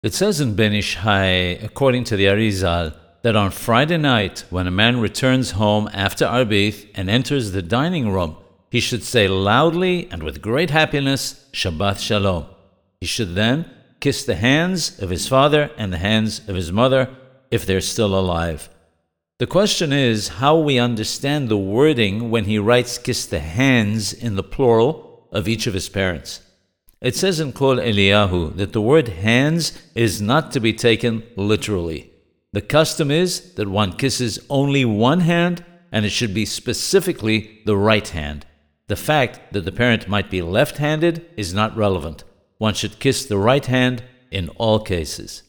It says in Ben Ish Hai, according to the Arizal, that on Friday night, when a man returns home after Arbith and enters the dining room, he should say loudly and with great happiness, Shabbat Shalom. He should then kiss the hands of his father and the hands of his mother if they're still alive. The question is how we understand the wording when he writes kiss the hands in the plural of each of his parents. It says in Kol Eliyahu that the word hands is not to be taken literally. The custom is that one kisses only one hand, and it should be specifically the right hand. The fact that the parent might be left handed is not relevant. One should kiss the right hand in all cases.